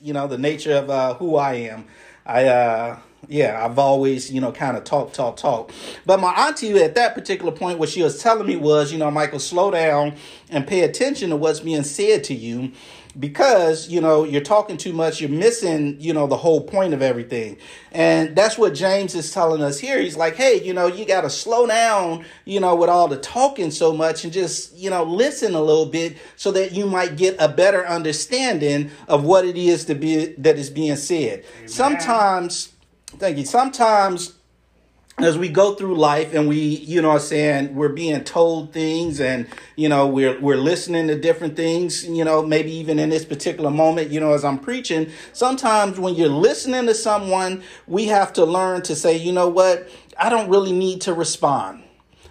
you know the nature of uh, who I am. I uh, yeah, I've always you know kind of talk, talk, talk. But my auntie at that particular point, what she was telling me was, you know, Michael, slow down and pay attention to what's being said to you because you know you're talking too much you're missing you know the whole point of everything. And that's what james is telling us here. He's like hey you know you got to slow down you know with all the talking so much and just you know listen a little bit so that you might get a better understanding of what it is to be that is being said. Amen. sometimes thank you sometimes as we go through life and we you know I'm saying we're being told things and you know we're we're listening to different things you know maybe even in this particular moment you know as i'm preaching sometimes when you're listening to someone we have to learn to say you know what? I don't really need to respond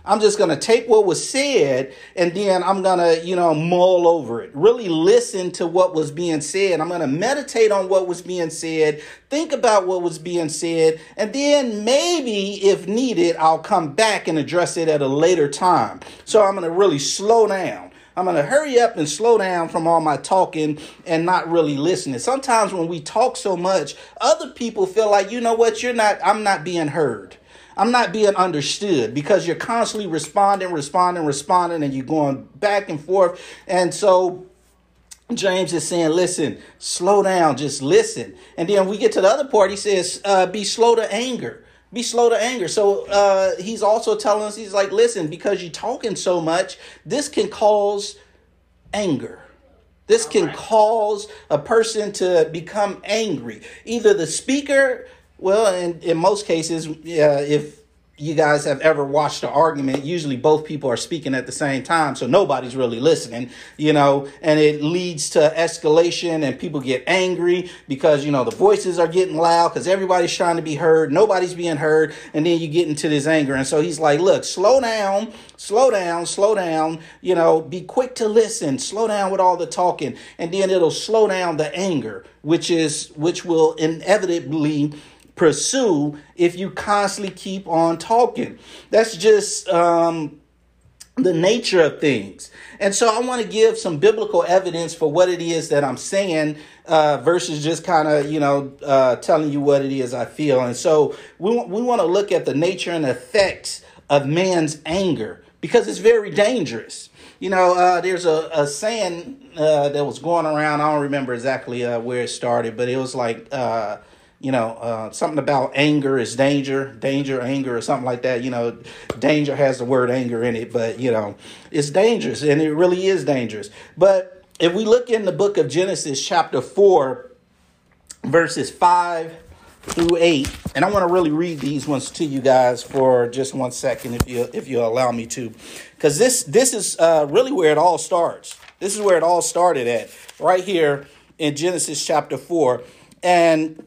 I'm just going to take what was said and then I'm going to, you know, mull over it. Really listen to what was being said. I'm going to meditate on what was being said, think about what was being said, and then maybe if needed, I'll come back and address it at a later time. So I'm going to really slow down. I'm going to hurry up and slow down from all my talking and not really listening. Sometimes when we talk so much, other people feel like, you know what, you're not, I'm not being heard. I'm not being understood because you're constantly responding, responding, responding, and you're going back and forth. And so James is saying, listen, slow down, just listen. And then we get to the other part, he says, uh, be slow to anger. Be slow to anger. So uh, he's also telling us, he's like, listen, because you're talking so much, this can cause anger. This can cause a person to become angry. Either the speaker well, in, in most cases, yeah, if you guys have ever watched an argument, usually both people are speaking at the same time, so nobody's really listening, you know, and it leads to escalation and people get angry because, you know, the voices are getting loud because everybody's trying to be heard, nobody's being heard, and then you get into this anger. And so he's like, look, slow down, slow down, slow down, you know, be quick to listen, slow down with all the talking, and then it'll slow down the anger, which is, which will inevitably pursue if you constantly keep on talking. That's just um, the nature of things. And so I want to give some biblical evidence for what it is that I'm saying uh, versus just kind of, you know, uh, telling you what it is I feel. And so we, we want to look at the nature and effects of man's anger because it's very dangerous. You know, uh, there's a, a saying uh, that was going around. I don't remember exactly uh, where it started, but it was like, uh, you know, uh, something about anger is danger, danger, anger, or something like that. You know, danger has the word anger in it, but, you know, it's dangerous and it really is dangerous. But if we look in the book of Genesis, chapter 4, verses 5 through 8, and I want to really read these ones to you guys for just one second, if you if you allow me to, because this this is uh, really where it all starts. This is where it all started at, right here in Genesis chapter 4. And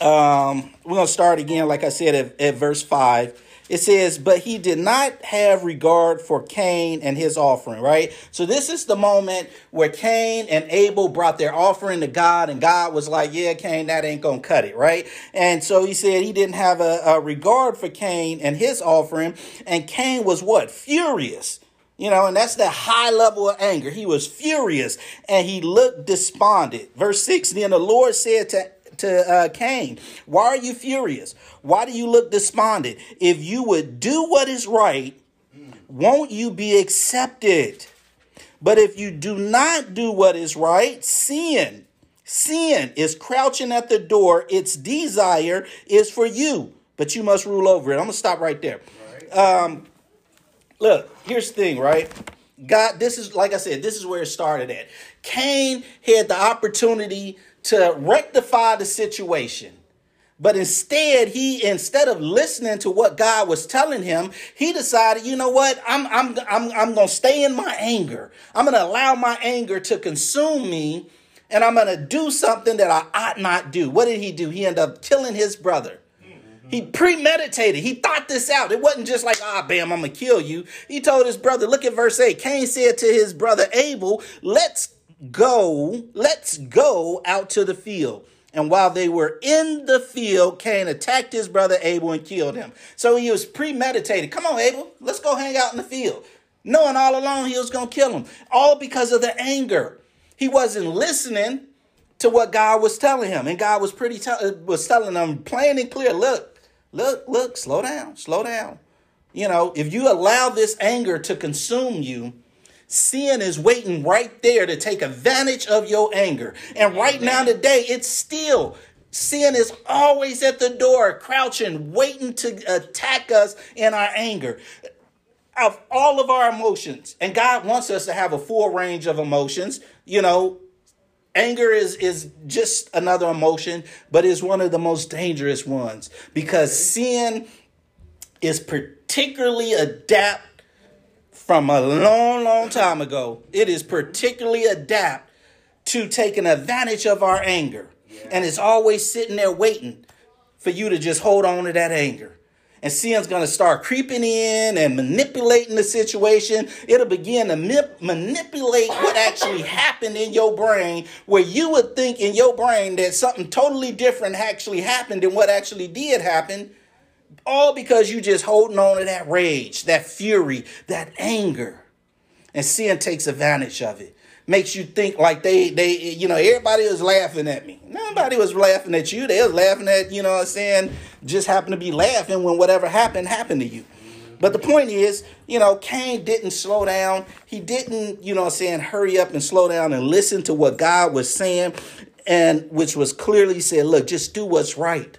um, we're going to start again, like I said, at, at verse 5. It says, But he did not have regard for Cain and his offering, right? So this is the moment where Cain and Abel brought their offering to God, and God was like, Yeah, Cain, that ain't going to cut it, right? And so he said he didn't have a, a regard for Cain and his offering, and Cain was what? Furious. You know, and that's the high level of anger. He was furious and he looked despondent. Verse 6 Then the Lord said to to uh, Cain, Why are you furious? Why do you look despondent? If you would do what is right, won't you be accepted? But if you do not do what is right, sin, sin is crouching at the door. Its desire is for you, but you must rule over it. I'm to stop right there. Um, look, here's the thing, right? God, this is, like I said, this is where it started at. Cain had the opportunity to rectify the situation. But instead, he instead of listening to what God was telling him, he decided, you know what? I'm I'm I'm I'm going to stay in my anger. I'm going to allow my anger to consume me and I'm going to do something that I ought not do. What did he do? He ended up killing his brother. He premeditated. He thought this out. It wasn't just like, ah, bam, I'm going to kill you. He told his brother, look at verse 8. Cain said to his brother Abel, let's go, let's go out to the field. And while they were in the field, Cain attacked his brother Abel and killed him. So he was premeditated. Come on, Abel, let's go hang out in the field. Knowing all along he was going to kill him. All because of the anger. He wasn't listening. to what God was telling him. And God was pretty t- was telling him plain and clear, look, look, look, slow down, slow down. You know, if you allow this anger to consume you, sin is waiting right there to take advantage of your anger. And right now today, it's still sin is always at the door, crouching, waiting to attack us in our anger of all of our emotions. And God wants us to have a full range of emotions. You know, anger is is just another emotion, but is one of the most dangerous ones because sin is particularly adapt from a long, long time ago. It is particularly adapt to taking advantage of our anger. Yeah. And it's always sitting there waiting for you to just hold on to that anger and sin's going to start creeping in and manipulating the situation. It'll begin to manipulate what actually happened in your brain, where you would think in your brain that something totally different actually happened than what actually did happen. All because you just holding on to that rage, that fury, that anger. And sin takes advantage of it. Makes you think like they they you know everybody was laughing at me. Nobody was laughing at you. They was laughing at you know what i'm saying just happened to be laughing when whatever happened happened to you. But the point is you know cain didn't slow down. He didn't you know i'm saying hurry up and slow down and listen to what god was saying and which was clearly said look just do what's right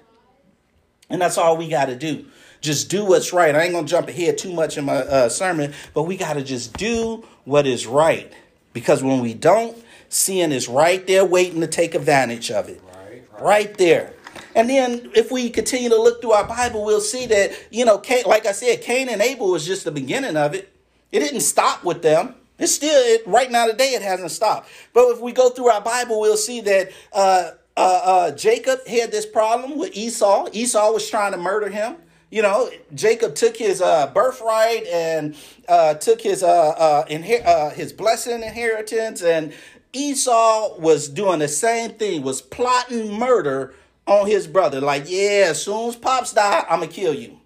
and that's all we got to do just do what's right i ain't gonna jump ahead too much in my uh, sermon but we got to just do what is right because when we don't, sin is right there waiting to take advantage of it. Right, right. right there. And then if we continue to look through our Bible, we'll see that, you know, Cain, like I said, Cain and Abel was just the beginning of it. It didn't stop with them. It's still, it, right now today, it hasn't stopped. But if we go through our Bible, we'll see that uh, uh, uh, Jacob had this problem with Esau. Esau was trying to murder him. You know, Jacob took his uh, birthright and uh, took his uh, uh, inher- uh, his blessing inheritance, and Esau was doing the same thing, was plotting murder on his brother. Like, yeah, as soon as pops die, I'm gonna kill you.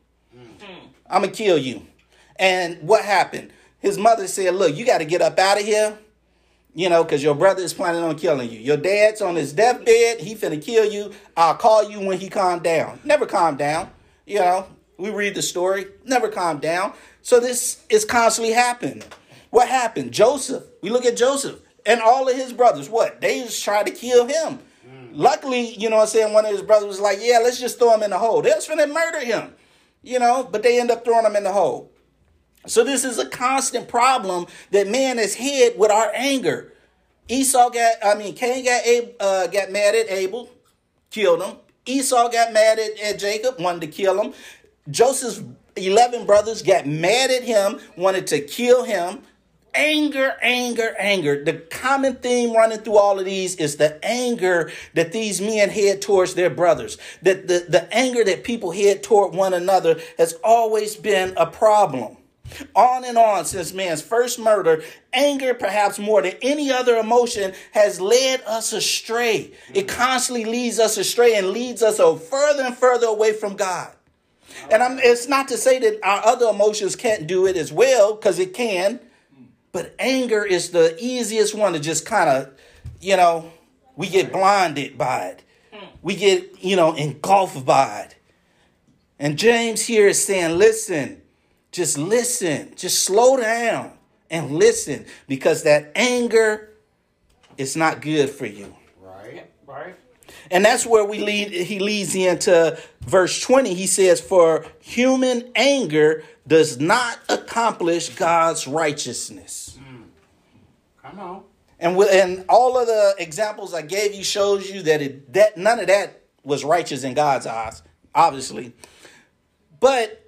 I'm gonna kill you. And what happened? His mother said, "Look, you got to get up out of here." You know, because your brother is planning on killing you. Your dad's on his deathbed. He finna kill you. I'll call you when he calm down. Never calm down. You know, we read the story, never calmed down. So this is constantly happening. What happened? Joseph. We look at Joseph and all of his brothers. What? They just tried to kill him. Mm. Luckily, you know I'm saying, one of his brothers was like, yeah, let's just throw him in the hole. They was finna murder him. You know, but they end up throwing him in the hole. So this is a constant problem that man has had with our anger. Esau got, I mean, Cain got uh, got mad at Abel, killed him. Esau got mad at, at Jacob, wanted to kill him. Joseph's 11 brothers got mad at him, wanted to kill him. Anger, anger, anger. The common theme running through all of these is the anger that these men had towards their brothers. That the, the anger that people had toward one another has always been a problem. On and on since man's first murder, anger, perhaps more than any other emotion, has led us astray. It constantly leads us astray and leads us further and further away from God. And I'm, it's not to say that our other emotions can't do it as well, because it can. But anger is the easiest one to just kind of, you know, we get blinded by it. We get, you know, engulfed by it. And James here is saying, listen, just listen, just slow down and listen, because that anger is not good for you. Right, right. And that's where we lead he leads into verse 20. He says, For human anger does not accomplish God's righteousness. Mm. Come on. And with, and all of the examples I gave you shows you that it that none of that was righteous in God's eyes, obviously. But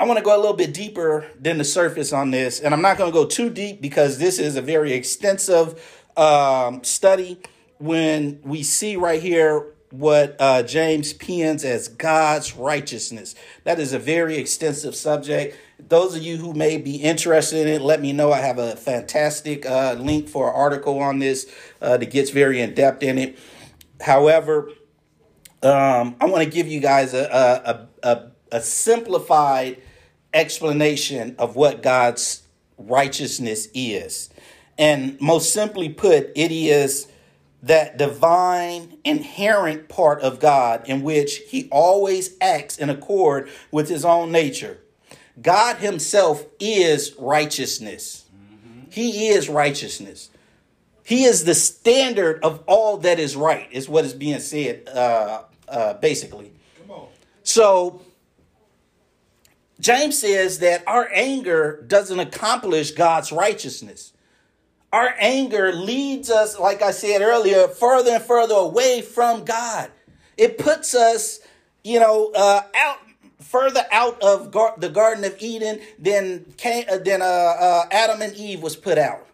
I want to go a little bit deeper than the surface on this, and I'm not going to go too deep because this is a very extensive um, study when we see right here what uh, James pens as God's righteousness. That is a very extensive subject. Those of you who may be interested in it, let me know. I have a fantastic uh, link for an article on this uh, that gets very in depth in it. However, um, I want to give you guys a, a, a, a simplified explanation of what God's righteousness is. And most simply put, it is that divine, inherent part of God in which he always acts in accord with his own nature. God himself is righteousness. He is righteousness. He is the standard of all that is right, is what is being said uh, uh, basically. So, James says that our anger doesn't accomplish God's righteousness. Our anger leads us, like I said earlier, further and further away from God. It puts us, you know, uh, out further out of gar- the Garden of Eden than Cain, uh, than uh, uh, Adam and Eve was put out.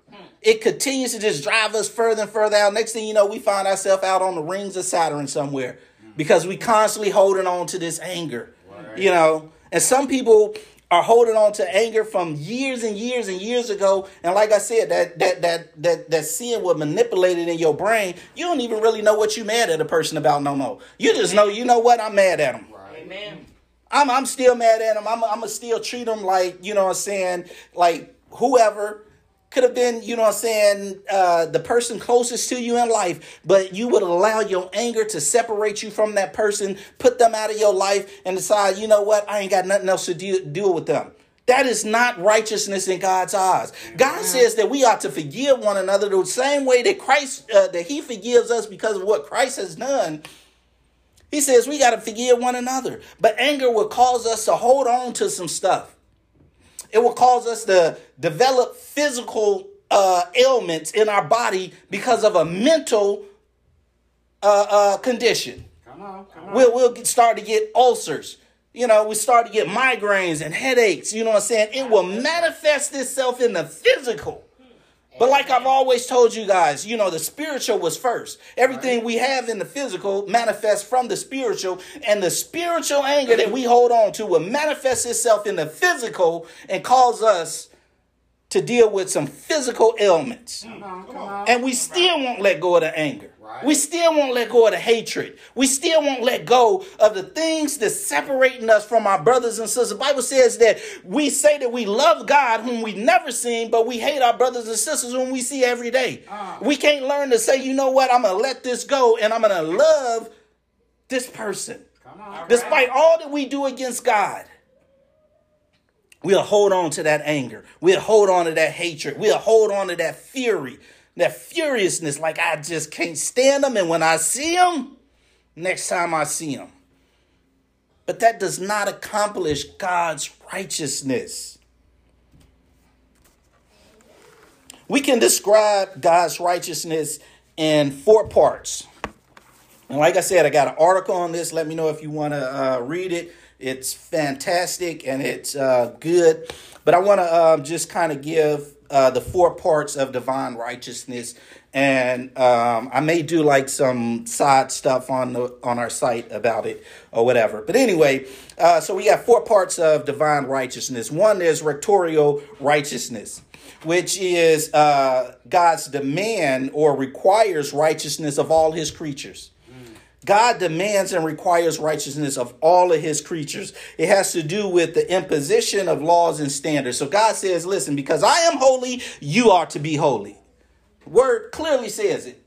It continues to just drive us further and further out. Next thing you know, we find ourselves out on the rings of Saturn somewhere because we constantly holding on to this anger. Right. You know, and some people are holding on to anger from years and years and years ago. And like I said, that that that that that sin was manipulated in your brain. You don't even really know what you mad at a person about no more. You just know, you know what, I'm mad at them. Right. Amen. I'm I'm still mad at him. I'm I'm gonna still treat him like you know what I'm saying, like whoever could have been, you know what I'm saying, uh, the person closest to you in life, but you would allow your anger to separate you from that person, put them out of your life, and decide, you know what, I ain't got nothing else to do, deal with them. That is not righteousness in God's eyes. God says that we ought to forgive one another the same way that Christ, uh, that He forgives us because of what Christ has done. He says we got to forgive one another. But anger will cause us to hold on to some stuff. It will cause us to develop physical uh, ailments in our body because of a mental uh, uh, condition. Come on, come on. We'll, we'll start to get ulcers. You know, we start to get migraines and headaches. You know what I'm saying? It will manifest itself in the physical. But like I've always told you guys, you know, the spiritual was first. Everything we have in the physical manifests from the spiritual, and the spiritual anger that we hold on to will manifest itself in the physical and cause us to deal with some physical ailments. Mm. Come on, come on. And we still won't let go of the anger. Right. We still won't let go of the hatred. We still won't let go of the things that's separating us from our brothers and sisters. The Bible says that we say that we love God whom we've never seen, but we hate our brothers and sisters whom we see every day. Uh, we can't learn to say, you know what, I'm going to let this go and I'm going to love this person. On, Despite all that we do against God. We'll hold on to that anger. We'll hold on to that hatred. We'll hold on to that fury that furiousness, like I just can't stand them. And when I see them, next time I see them. But that does not accomplish God's righteousness. We can describe God's righteousness in four parts. And like I said, I got an article on this. Let me know if you want to uh, read it. It's fantastic and it's uh, good. But I want to uh, just kind of give uh, the four parts of divine righteousness, and um, I may do like some side stuff on the on our site about it or whatever. But anyway, uh, so we got four parts of divine righteousness. One is rectorial righteousness, which is uh, God's demand or requires righteousness of all His creatures. God demands and requires righteousness of all of his creatures. It has to do with the imposition of laws and standards. So God says, listen, because I am holy, you are to be holy. Word clearly says it.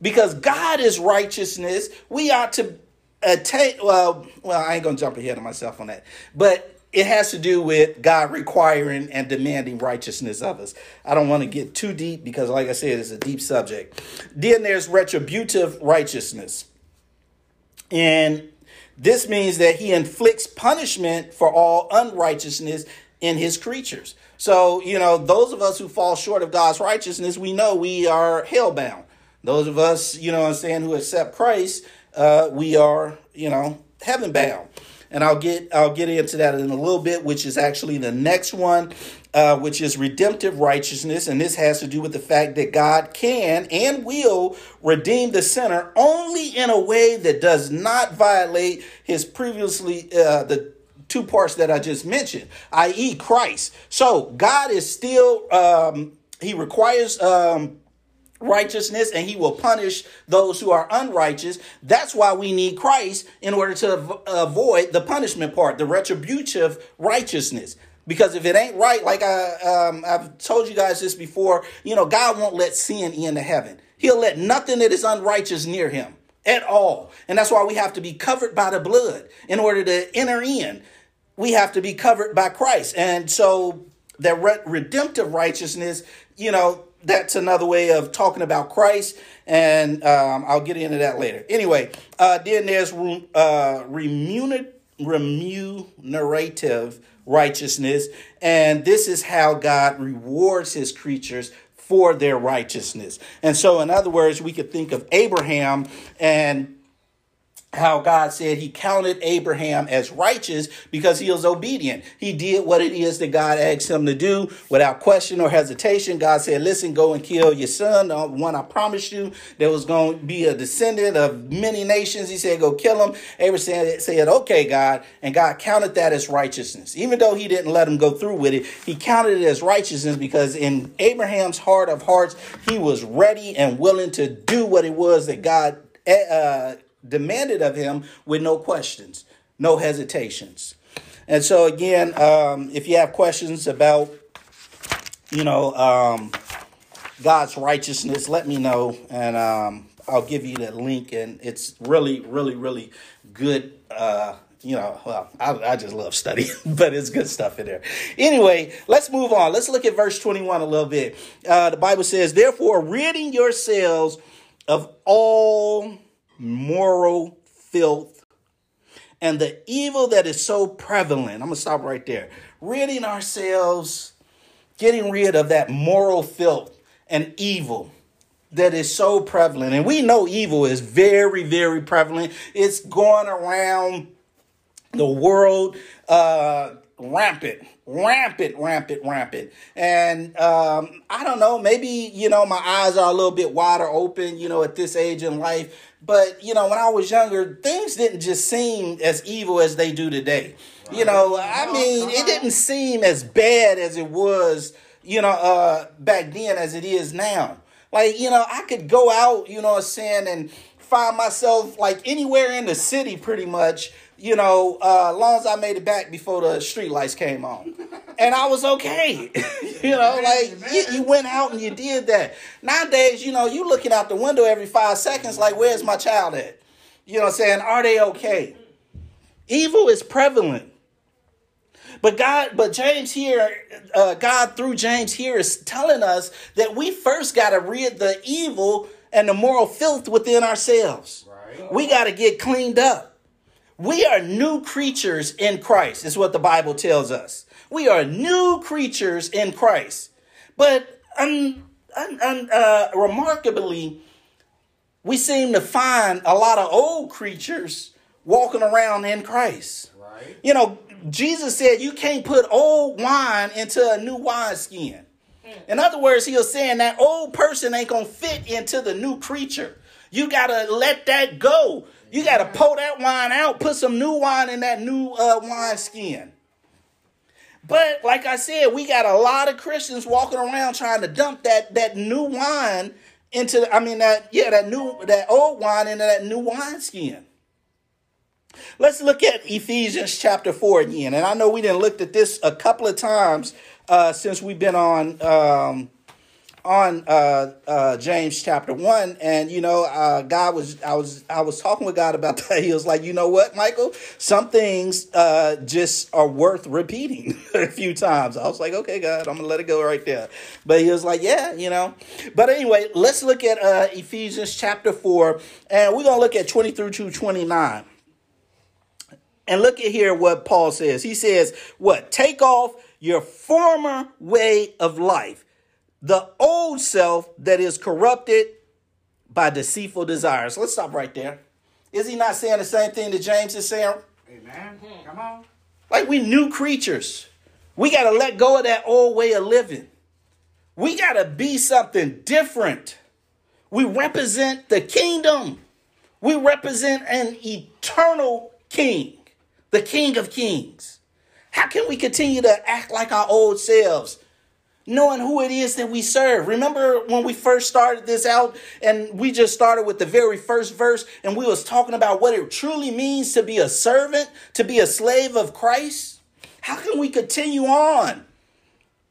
Because God is righteousness, we ought to attain. Well, well, I ain't to jump ahead of myself on that. But it has to do with God requiring and demanding righteousness of us. I don't want to get too deep because, like I said, it's a deep subject. Then there's retributive righteousness. And this means that he inflicts punishment for all unrighteousness in his creatures. So, you know, those of us who fall short of God's righteousness, we know we are hellbound. Those of us, you know I'm saying, who accept Christ, uh, we are, you know, heaven bound and I'll get I'll get into that in a little bit, which is actually the next one, uh, which is redemptive righteousness, and this has to do with the fact that God can and will redeem the sinner only in a way that does not violate His previously uh, the two parts that I just mentioned, i.e., Christ. So God is still um, He requires. Um, righteousness and he will punish those who are unrighteous. That's why we need Christ in order to avoid the punishment part, the retributive righteousness. Because if it ain't right, like I, um, I've told you guys this before, you know, God won't let sin into heaven. He'll let nothing that is unrighteous near him at all. And that's why we have to be covered by the blood in order to enter in. We have to be covered by Christ. And so that re- redemptive righteousness, you know, that's another way of talking about Christ, and um, I'll get into that later. Anyway, uh, then there's uh, remunerative righteousness, and this is how God rewards his creatures for their righteousness. And so, in other words, we could think of Abraham and how God said he counted Abraham as righteous because he was obedient. He did what it is that God asked him to do without question or hesitation. God said, Listen, go and kill your son, the one I promised you. There was going to be a descendant of many nations. He said, Go kill him. Abraham said, Okay, God. And God counted that as righteousness. Even though he didn't let him go through with it, he counted it as righteousness because in Abraham's heart of hearts, he was ready and willing to do what it was that God. Uh, demanded of him with no questions, no hesitations. And so, again, um, if you have questions about, you know, um, God's righteousness, let me know, and um, I'll give you the link. And it's really, really, really good. Uh, you know, well, I, I just love studying, but it's good stuff in there. Anyway, let's move on. Let's look at verse 21 a little bit. Uh, the Bible says, Therefore, ridding yourselves of all moral filth, and the evil that is so prevalent. I'm going to stop right there. Ridding ourselves, getting rid of that moral filth and evil that is so prevalent. And we know evil is very, very prevalent. It's going around the world uh, rampant, rampant, rampant, rampant. And um, I don't know, maybe, you know, my eyes are a little bit wider open, you know, at this age in life. But, you know, when I was younger, things didn't just seem as evil as they do today. You know, I mean, it didn't seem as bad as it was, you know, uh, back then as it is now. Like, you know, I could go out, you know what I'm saying, and find myself like anywhere in the city pretty much you know, uh, long as I made it back before the street lights came on. And I was okay. you know, like you, you, went out and you did that. Nowadays, you know, you looking out the window every five seconds, like, where's my child at? You know what I'm saying? Are they okay? Evil is prevalent. But God, but James here, uh, God through James here is telling us that we first got to rid the evil and the moral filth within ourselves. Right. We got to get cleaned up. We are new creatures in Christ, is what the Bible tells us. We are new creatures in Christ. But un, un, un, uh, remarkably, we seem to find a lot of old creatures walking around in Christ. Right. You know, Jesus said you can't put old wine into a new wineskin. In other words, he was saying that old person ain't gonna fit into the new creature. You gotta let that go. You got to pull that wine out, put some new wine in that new uh, wine skin. But like I said, we got a lot of Christians walking around trying to dump that that new wine into I mean that yeah, that new that old wine into that new wine skin. Let's look at Ephesians chapter 4 again. And I know we didn't look at this a couple of times uh, since we've been on um, on uh, uh, James chapter one, and you know, uh, God was I was I was talking with God about that. He was like, you know what, Michael, some things uh, just are worth repeating a few times. I was like, okay, God, I'm gonna let it go right there. But he was like, yeah, you know. But anyway, let's look at uh, Ephesians chapter four, and we're gonna look at twenty through to twenty nine. And look at here what Paul says. He says, What? Take off your former way of life the old self that is corrupted by deceitful desires. Let's stop right there. Is he not saying the same thing that James is saying? Amen. Come on. Like we new creatures. We got to let go of that old way of living. We got to be something different. We represent the kingdom. We represent an eternal king, the king of kings. How can we continue to act like our old selves? knowing who it is that we serve. Remember when we first started this out and we just started with the very first verse and we was talking about what it truly means to be a servant, to be a slave of Christ? How can we continue on?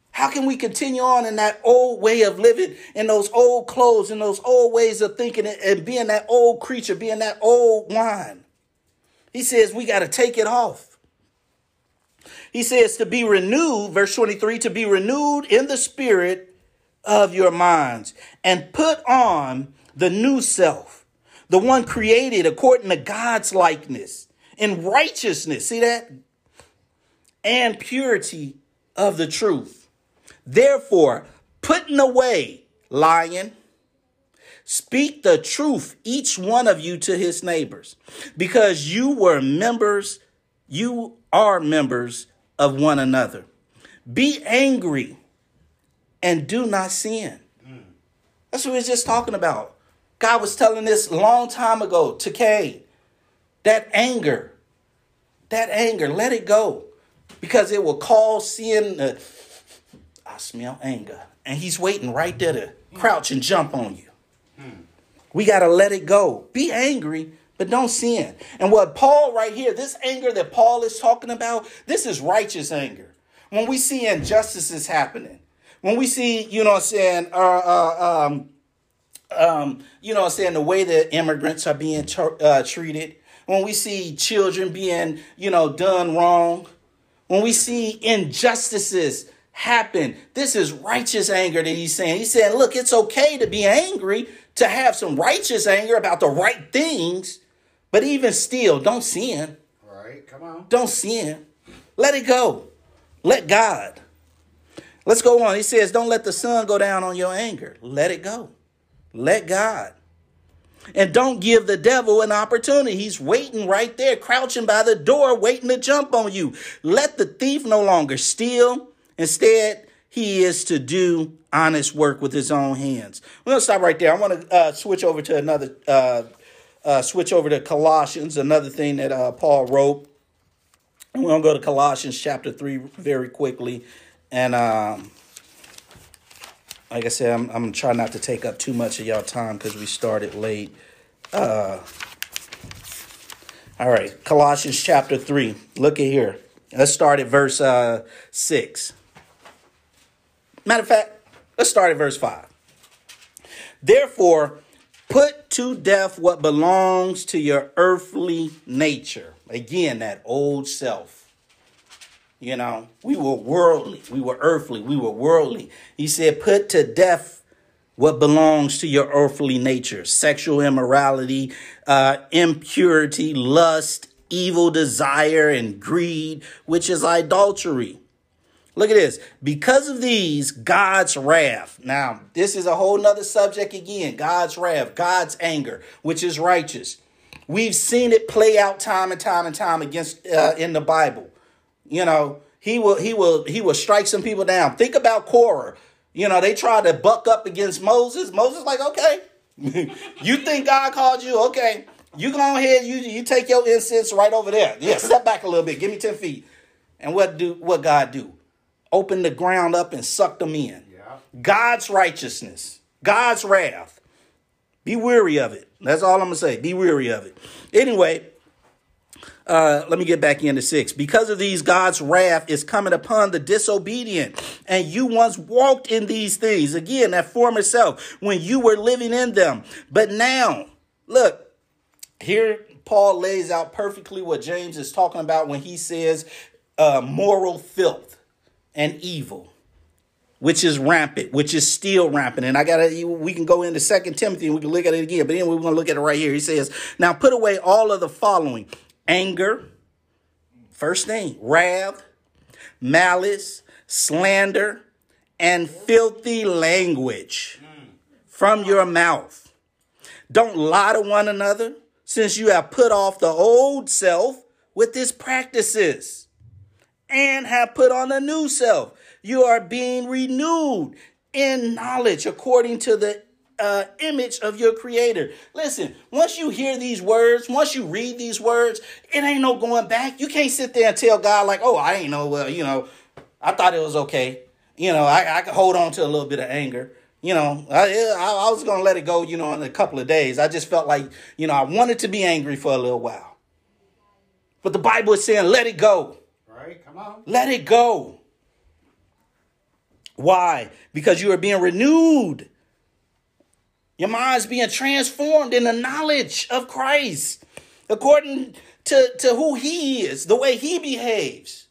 How can we continue on in that old way of living, in those old clothes, in those old ways of thinking, and being that old creature, being that old wine? He says we got to take it off. He says to be renewed, verse 23, to be renewed in the spirit of your minds and put on the new self, the one created according to God's likeness in righteousness. See that? And purity of the truth. Therefore, putting away lying, speak the truth, each one of you to his neighbors, because you were members, you are members of one another. Be angry and do not sin. That's what we was just talking about. God was telling this long time ago to Cain. That anger, that anger, let it go. Because it will cause sin. To, I smell anger. And he's waiting right there to crouch and jump on you. We got to let it go. Be angry, but don't sin. And what Paul right here, this anger that Paul is talking about, this is righteous anger. When we see injustices happening, when we see, you know, I'm saying, uh, uh, um, um, you know, I'm saying the way that immigrants are being uh, treated, when we see children being, you know, done wrong, when we see injustices happen, this is righteous anger that he's saying. He's saying, look, it's okay to be angry, to have some righteous anger about the right things, but even still, don't sin. All right, come on. Don't sin. Let it go. Let God. Let's go on. He says, Don't let the sun go down on your anger. Let it go. Let God. And don't give the devil an opportunity. He's waiting right there, crouching by the door, waiting to jump on you. Let the thief no longer steal. Instead, he is to do honest work with his own hands. We're going to stop right there. I want to uh, switch over to another, uh, uh, switch over to Colossians, another thing that uh, Paul wrote. And we're going to go to Colossians chapter 3 very quickly. And um, like I said, I'm, I'm try not to take up too much of y'all time because we started late. Uh, all right, Colossians chapter 3. Look at here. Let's start at verse uh, 6. Matter of fact, let's start at verse 5. Therefore, put to death what belongs to your earthly nature. Again, that old self you know, we were worldly, we were earthly, we were worldly. He said, put to death what belongs to your earthly nature sexual immorality, uh, impurity, lust, evil desire, and greed, which is idolatry. Look at this. Because of these, God's wrath. Now, this is a whole nother subject again. God's wrath, God's anger, which is righteous. We've seen it play out time and time and time against uh, in the Bible. You know, he will he will he will strike some people down. Think about Korah. You know, they tried to buck up against Moses. Moses like, okay, you think God called you? Okay, you go ahead. You you take your incense right over there. Yeah, step back a little bit. Give me ten feet. And what do what God do? Open the ground up and suck them in. Yeah. God's righteousness, God's wrath. Be weary of it. That's all I'm gonna say. Be weary of it. Anyway, uh, let me get back into six. Because of these, God's wrath is coming upon the disobedient. And you once walked in these things. Again, that former self, when you were living in them. But now, look, here Paul lays out perfectly what James is talking about when he says uh, moral filth and evil which is rampant, which is still rampant. And I gotta, we can go into Second Timothy and we can look at it again. But anyway, we're gonna look at it right here. He says, "Now put away all of the following: anger, first thing, wrath, malice, slander, and filthy language from your mouth. Don't lie to one another, since you have put off the old self with its practices and have put on a new self. You are being renewed in knowledge according to the uh, image of your creator. Listen, once you hear these words, once you read these words, it ain't no going back. You can't sit there and tell God, like, oh, I ain't know, well, you know, I thought it was okay. You know, I, I could hold on to a little bit of anger. You know, I, I, I was going to let it go, you know, in a couple of days. I just felt like, you know, I wanted to be angry for a little while. But the Bible is saying, let it go. Right, come on. Let it go. Why? Because you are being renewed. Your mind's being transformed in the knowledge of Christ according to, to who he is, the way he behaves.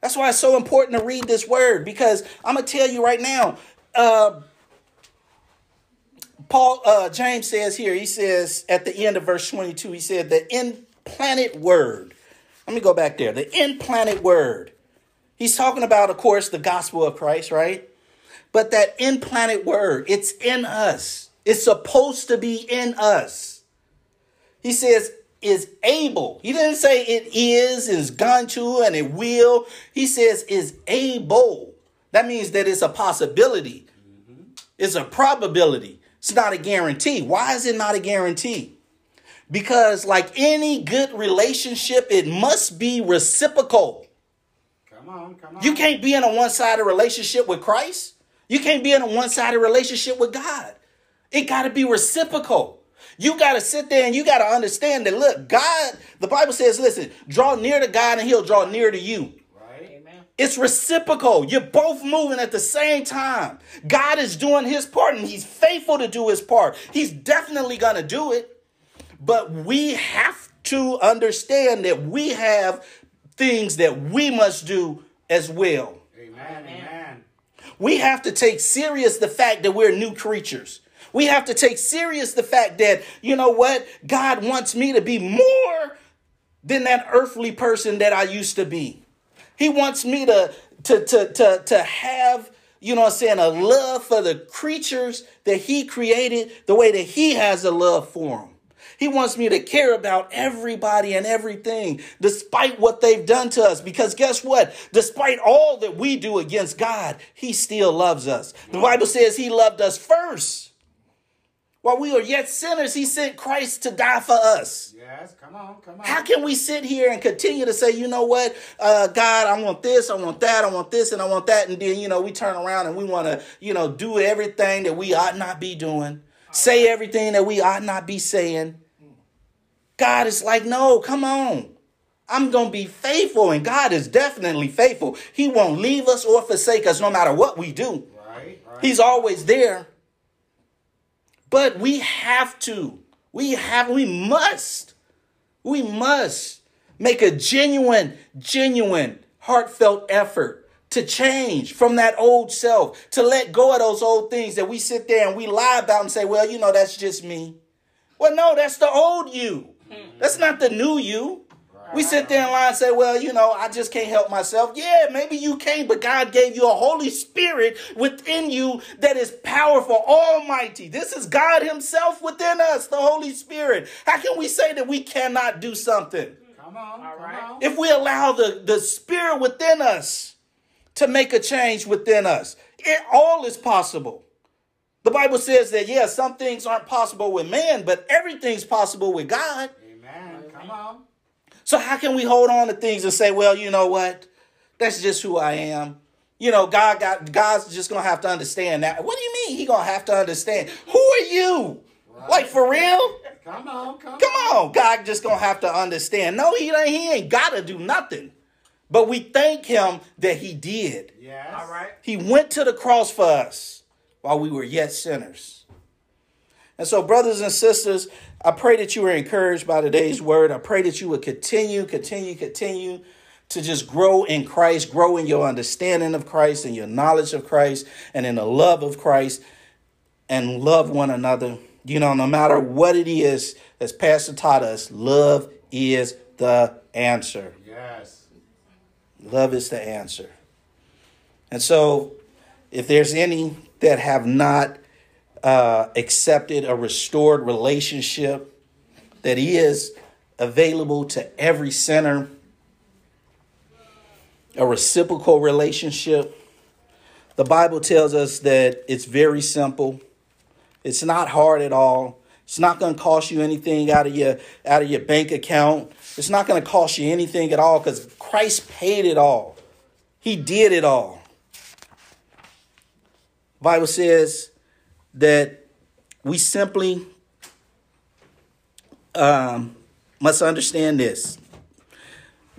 That's why it's so important to read this word because I'm going to tell you right now. Uh, Paul uh, James says here, he says at the end of verse 22, he said, the implanted word. Let me go back there. The implanted word. He's talking about, of course, the gospel of Christ, right? But that implanted word, it's in us. It's supposed to be in us. He says, is able. He didn't say it is, is going to, and it will. He says is able. That means that it's a possibility. Mm-hmm. It's a probability. It's not a guarantee. Why is it not a guarantee? Because, like any good relationship, it must be reciprocal. Come on, come on. You can't be in a one sided relationship with Christ. You can't be in a one sided relationship with God. It got to be reciprocal. You got to sit there and you got to understand that, look, God, the Bible says, listen, draw near to God and he'll draw near to you. It's reciprocal. You're both moving at the same time. God is doing his part and he's faithful to do his part. He's definitely going to do it. But we have to understand that we have things that we must do as well. Amen. Amen. We have to take serious the fact that we're new creatures. We have to take serious the fact that, you know what? God wants me to be more than that earthly person that I used to be. He wants me to to to to to have you know what I'm saying a love for the creatures that he created the way that he has a love for them. He wants me to care about everybody and everything despite what they've done to us because guess what? Despite all that we do against God, he still loves us. The Bible says he loved us first. While we are yet sinners, he sent Christ to die for us. Yes, come on, come on. How can we sit here and continue to say, you know what, uh, God, I want this, I want that, I want this, and I want that, and then you know we turn around and we want to, you know, do everything that we ought not be doing, say everything that we ought not be saying. God is like, no, come on. I'm going to be faithful, and God is definitely faithful. He won't leave us or forsake us no matter what we do. Right, right. He's always there. But we have to. We have, we must. We must make a genuine, genuine, heartfelt effort to change from that old self, to let go of those old things that we sit there and we lie about and say, well, you know, that's just me. Well, no, that's the old you. Hmm. That's not the new you. We sit there and lie and say, well, you know, I just can't help myself. Yeah, maybe you can't, but God gave you a Holy Spirit within you that is powerful, almighty. This is God Himself within us, the Holy Spirit. How can we say that we cannot do something? Come on, come on. If we allow the, the Spirit within us to make a change within us, it all is possible. The Bible says that, yeah, some things aren't possible with man, but everything's possible with God. Amen. Come on. So how can we hold on to things and say, well, you know what? That's just who I am. You know, God got God's just gonna have to understand that. What do you mean he gonna have to understand? Who are you? Right. Like for real? Come on, come, Come on, God just gonna have to understand. No, he ain't he ain't gotta do nothing. But we thank him that he did. Yes. All right. He went to the cross for us while we were yet sinners. And so, brothers and sisters, I pray that you are encouraged by today's word. I pray that you would continue, continue, continue to just grow in Christ, grow in your understanding of Christ and your knowledge of Christ and in the love of Christ and love one another. You know, no matter what it is, as Pastor taught us, love is the answer. Yes. Love is the answer. And so, if there's any that have not uh, accepted a restored relationship that is available to every sinner, a reciprocal relationship, the Bible tells us that it's very simple. It's not hard at all. It's not going to cost you anything out of your out of your bank account. It's not going to cost you anything at all cuz Christ paid it all. He did it all. Bible says that we simply um, must understand this.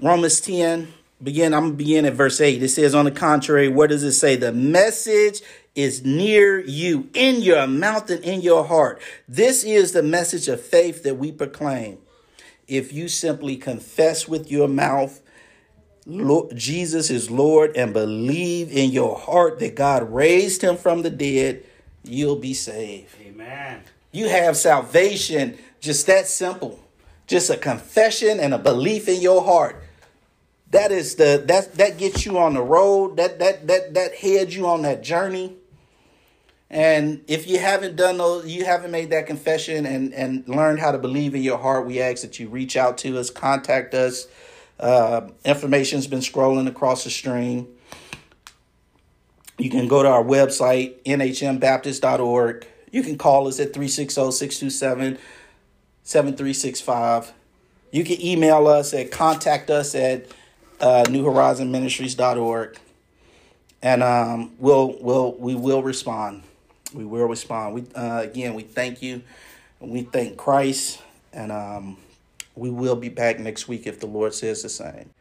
Romans 10 begin. I'm gonna begin at verse eight. It says, on the contrary, what does it say? The message is near you, in your mouth and in your heart. This is the message of faith that we proclaim. If you simply confess with your mouth Lord, Jesus is Lord and believe in your heart that God raised him from the dead, you'll be saved. Amen. You have salvation just that simple. Just a confession and a belief in your heart. That is the that that gets you on the road. That that that that heads you on that journey. And if you haven't done those, you haven't made that confession and and learned how to believe in your heart, we ask that you reach out to us, contact us. Uh, information's been scrolling across the stream. You can go to our website, nhmbaptist.org. You can call us at 360 627 7365. You can email us at contact us at uh, newhorizonministries.org. And um, we'll, we'll, we will respond. We will respond. We, uh, again, we thank you. We thank Christ. And um, we will be back next week if the Lord says the same.